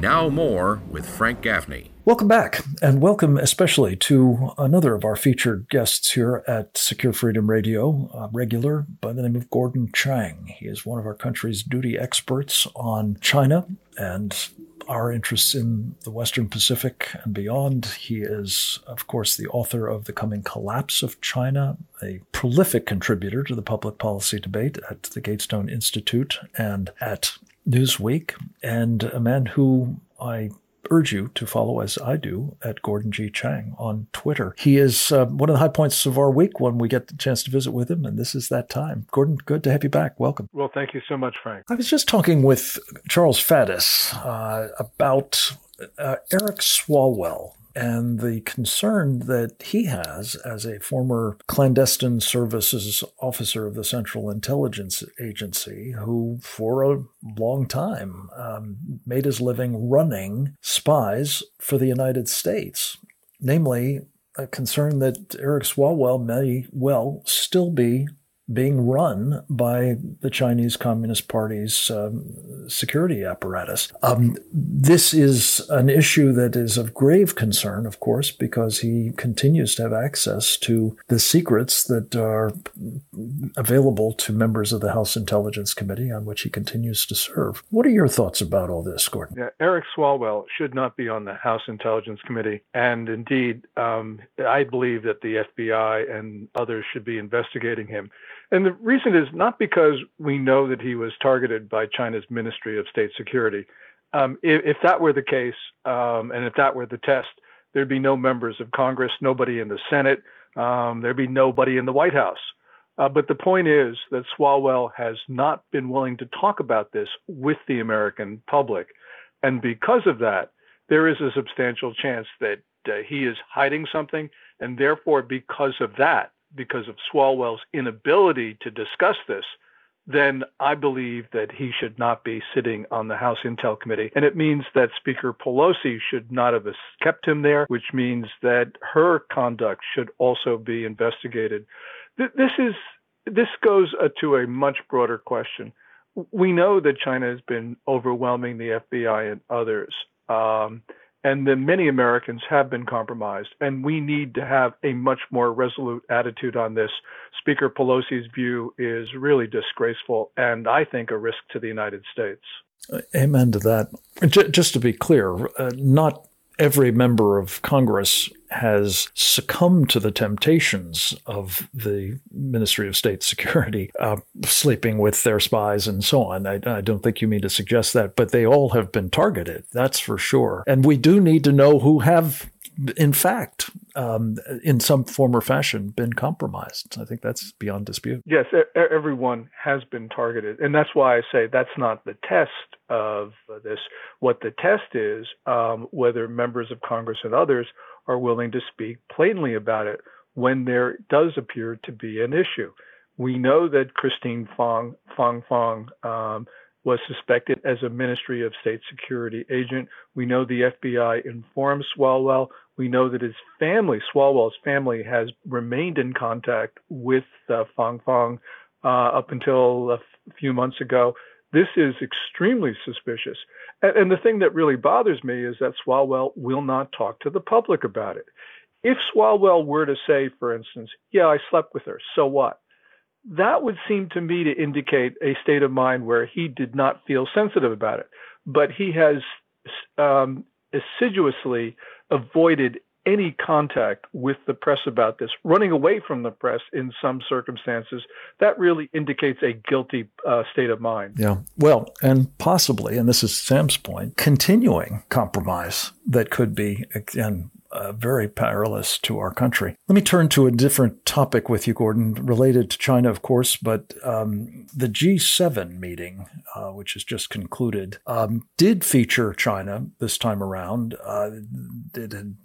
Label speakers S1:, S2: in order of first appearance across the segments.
S1: Now, more with Frank Gaffney.
S2: Welcome back, and welcome especially to another of our featured guests here at Secure Freedom Radio, a regular by the name of Gordon Chang. He is one of our country's duty experts on China and our interests in the Western Pacific and beyond. He is, of course, the author of The Coming Collapse of China, a prolific contributor to the public policy debate at the Gatestone Institute and at Newsweek, and a man who I urge you to follow as I do at Gordon G. Chang on Twitter. He is uh, one of the high points of our week when we get the chance to visit with him, and this is that time. Gordon, good to have you back. Welcome.
S3: Well, thank you so much, Frank.
S2: I was just talking with Charles Faddis uh, about uh, Eric Swalwell, and the concern that he has as a former clandestine services officer of the Central Intelligence Agency, who for a long time um, made his living running spies for the United States, namely a concern that Eric Swalwell may well still be being run by the Chinese Communist Party's um, security apparatus. Um, this is an issue that is of grave concern, of course, because he continues to have access to the secrets that are available to members of the House Intelligence Committee, on which he continues to serve. What are your thoughts about all this, Gordon?
S3: Yeah, Eric Swalwell should not be on the House Intelligence Committee. And indeed, um, I believe that the FBI and others should be investigating him. And the reason is not because we know that he was targeted by China's Ministry of State Security. Um, if, if, that were the case, um, and if that were the test, there'd be no members of Congress, nobody in the Senate, um, there'd be nobody in the White House. Uh, but the point is that Swalwell has not been willing to talk about this with the American public. And because of that, there is a substantial chance that uh, he is hiding something. And therefore, because of that, because of Swalwell's inability to discuss this, then I believe that he should not be sitting on the House Intel Committee. And it means that Speaker Pelosi should not have kept him there, which means that her conduct should also be investigated. This is this goes uh, to a much broader question. We know that China has been overwhelming the FBI and others. Um, and then many Americans have been compromised. And we need to have a much more resolute attitude on this. Speaker Pelosi's view is really disgraceful and I think a risk to the United States.
S2: Amen to that. Just to be clear, uh, not every member of Congress has succumbed to the temptations of the Ministry of State Security, uh, sleeping with their spies and so on. I, I, don't think you mean to suggest that, but they all have been targeted, that's for sure. And we do need to know who have, in fact, um, in some form or fashion, been compromised. I think that's beyond dispute.
S3: Yes, everyone has been targeted. And that's why I say that's not the test of this. What the test is, um, whether members of Congress and others are willing to speak plainly about it when there does appear to be an issue. We know that Christine Fang Fang Fang um, was suspected as a Ministry of State Security agent. We know the FBI informed Swalwell. We know that his family, Swalwell's family, has remained in contact with uh, Fang Fang uh, up until a f- few months ago. This is extremely suspicious. And, and the thing that really bothers me is that Swalwell will not talk to the public about it. If Swalwell were to say, for instance, yeah, I slept with her, so what? That would seem to me to indicate a state of mind where he did not feel sensitive about it. But he has um, assiduously avoided any contact with the press about this, running away from the press in some circumstances, that really indicates a guilty uh, state of mind.
S2: Yeah. Well, and possibly, and this is Sam's point, continuing compromise that could be, again, uh, very perilous to our country. Let me turn to a different topic with you, Gordon, related to China, of course, but um, the G7 meeting, uh, which has just concluded, um, did feature China this time around. Uh, it had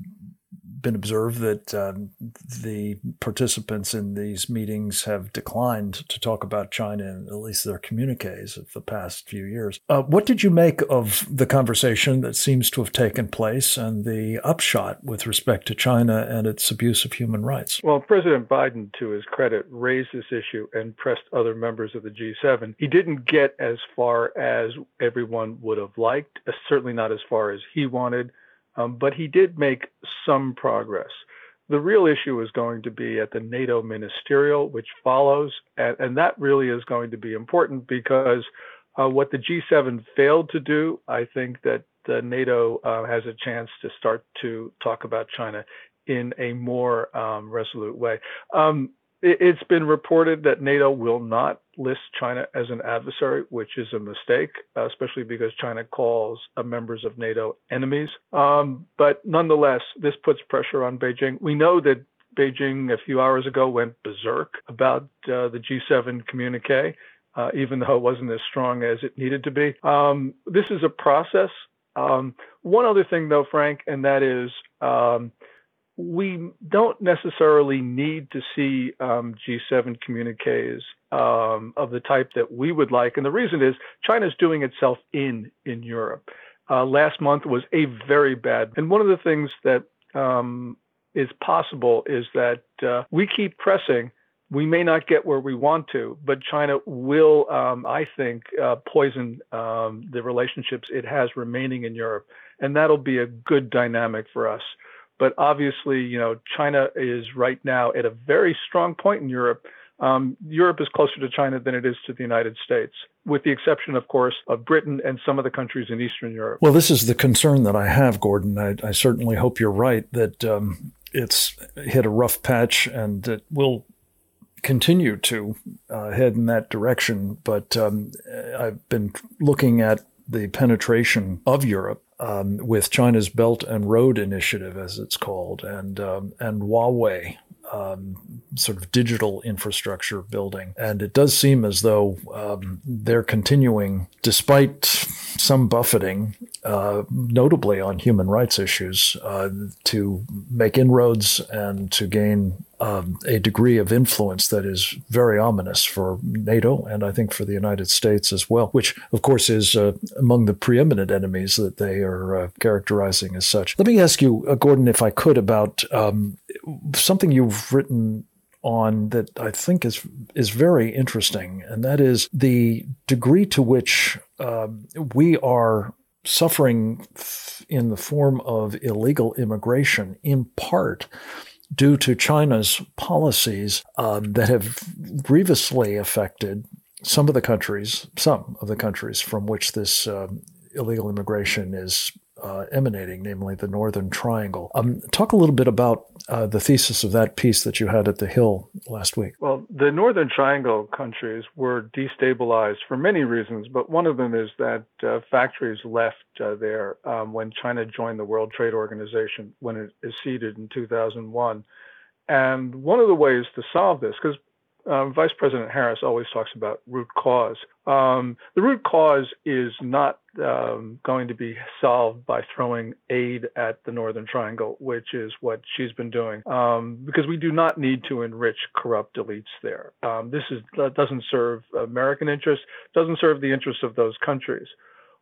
S2: been observed that um, the participants in these meetings have declined to talk about China in at least their communiques of the past few years. Uh, what did you make of the conversation that seems to have taken place and the upshot with respect to China and its abuse of human rights?
S3: Well, President Biden, to his credit, raised this issue and pressed other members of the G7. He didn't get as far as everyone would have liked, certainly not as far as he wanted, um, but he did make some progress. The real issue is going to be at the NATO ministerial, which follows, and, and that really is going to be important because uh, what the G7 failed to do, I think that uh, NATO uh, has a chance to start to talk about China in a more um, resolute way. Um, it's been reported that NATO will not list China as an adversary, which is a mistake, especially because China calls members of NATO enemies. Um, but nonetheless, this puts pressure on Beijing. We know that Beijing a few hours ago went berserk about uh, the G7 communique, uh, even though it wasn't as strong as it needed to be. Um, this is a process. Um, one other thing, though, Frank, and that is um, we don't necessarily need to see um, G7 communiques um, of the type that we would like. And the reason is China's doing itself in in Europe. Uh, last month was a very bad. And one of the things that um, is possible is that uh, we keep pressing. We may not get where we want to, but China will, um, I think, uh, poison um, the relationships it has remaining in Europe. And that'll be a good dynamic for us. But obviously, you know, China is right now at a very strong point in Europe. Um, Europe is closer to China than it is to the United States, with the exception, of course, of Britain and some of the countries in Eastern Europe.
S2: Well, this is the concern that I have, Gordon. I, I certainly hope you're right that um, it's hit a rough patch and it will continue to uh, head in that direction. But um, I've been looking at the penetration of Europe um, with China's Belt and Road Initiative, as it's called, and um, and Huawei. Um, sort of digital infrastructure building. And it does seem as though um, they're continuing, despite some buffeting, uh, notably on human rights issues, uh, to make inroads and to gain um, a degree of influence that is very ominous for NATO and I think for the United States as well, which of course is uh, among the preeminent enemies that they are uh, characterizing as such. Let me ask you, uh, Gordon, if I could, about um, something you've written on that I think is is very interesting, and that is the degree to which um, we are suffering in the form of illegal immigration, in part due to China's policies um, that have grievously affected some of the countries, some of the countries from which this um, illegal immigration is uh, emanating, namely the Northern Triangle. Um, talk a little bit about uh, the thesis of that piece that you had at the Hill last week.
S3: Well, the Northern Triangle countries were destabilized for many reasons, but one of them is that uh, factories left uh, there um, when China joined the World Trade Organization when it acceded in 2001. And one of the ways to solve this, because um, Vice President Harris always talks about root cause. Um, the root cause is not um, going to be solved by throwing aid at the Northern Triangle, which is what she's been doing, um, because we do not need to enrich corrupt elites there. Um, this is doesn't serve American interests, doesn't serve the interests of those countries.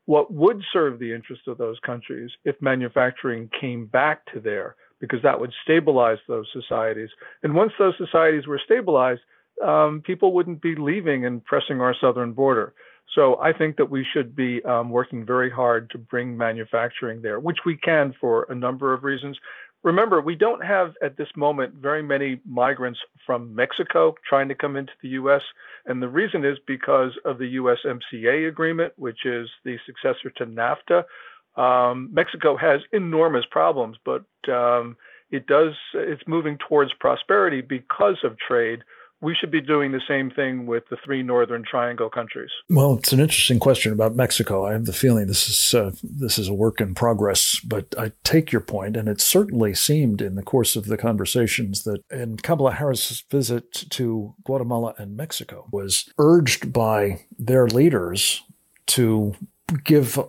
S3: What would serve the interests of those countries if manufacturing came back to there, because that would stabilize those societies. And once those societies were stabilized, um, people wouldn't be leaving and pressing our southern border. So I think that we should be um, working very hard to bring manufacturing there, which we can for a number of reasons. Remember, we don't have at this moment very many migrants from Mexico trying to come into the U.S. And the reason is because of the USMCA agreement, which is the successor to NAFTA. Um, Mexico has enormous problems, but um, it does, it's moving towards prosperity because of trade we should be doing the same thing with the three Northern Triangle countries.
S2: Well, it's an interesting question about Mexico. I have the feeling this is uh, this is a work in progress, but I take your point, and it certainly seemed in the course of the conversations that in Kamala Harris's visit to Guatemala and Mexico was urged by their leaders to give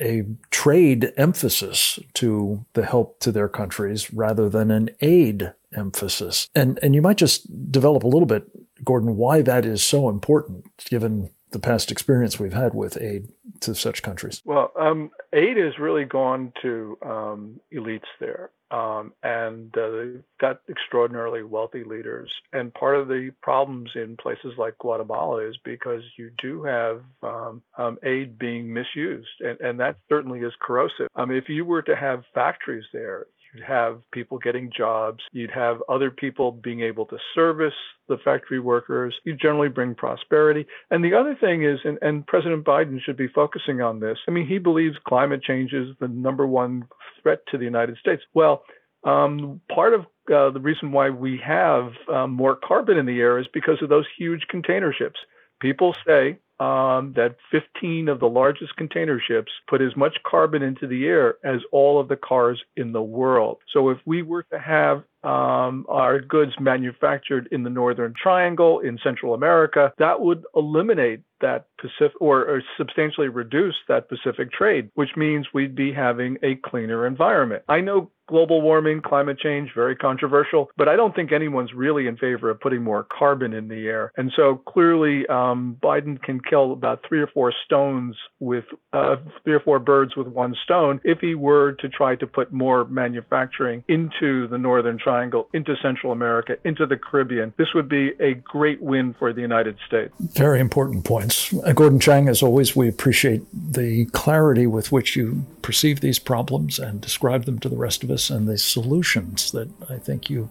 S2: a trade emphasis to the help to their countries rather than an aid emphasis. And and you might just develop a little bit, Gordon, why that is so important given the past experience we've had with aid to such countries?
S3: Well, um, aid has really gone to um, elites there. Um, and uh, they've got extraordinarily wealthy leaders. And part of the problems in places like Guatemala is because you do have um, um, aid being misused, and, and that certainly is corrosive. Um, if you were to have factories there, You'd have people getting jobs. You'd have other people being able to service the factory workers. You generally bring prosperity. And the other thing is, and, and President Biden should be focusing on this. I mean, he believes climate change is the number one threat to the United States. Well, um, part of uh, the reason why we have um, more carbon in the air is because of those huge container ships. People say um, that 15 of the largest container ships put as much carbon into the air as all of the cars in the world. So if we were to have um, our goods manufactured in the Northern Triangle in Central America, that would eliminate that Pacific or, or, substantially reduce that Pacific trade, which means we'd be having a cleaner environment. I know global warming, climate change, very controversial, but I don't think anyone's really in favor of putting more carbon in the air. And so clearly, um, Biden can kill about three or four stones with uh, three or four birds with one stone if he were to try to put more manufacturing into the Northern Triangle Triangle into Central America, into the Caribbean. This would be a great win for the United States.
S2: Very important points. Uh, Gordon Chang, as always, we appreciate the clarity with which you perceive these problems and describe them to the rest of us and the solutions that I think you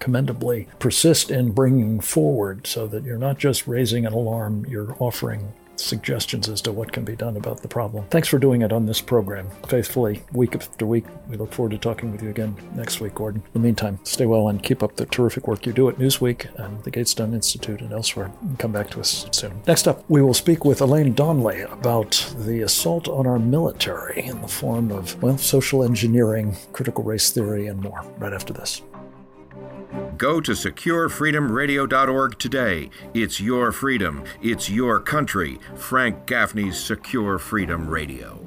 S2: commendably persist in bringing forward so that you're not just raising an alarm, you're offering suggestions as to what can be done about the problem. Thanks for doing it on this program, faithfully, week after week. We look forward to talking with you again next week, Gordon. In the meantime, stay well and keep up the terrific work you do at Newsweek and the Gatestone Institute and elsewhere. Come back to us soon. Next up, we will speak with Elaine Donnelly about the assault on our military in the form of, well, social engineering, critical race theory, and more right after this.
S1: Go to securefreedomradio.org today. It's your freedom. It's your country. Frank Gaffney's Secure Freedom Radio.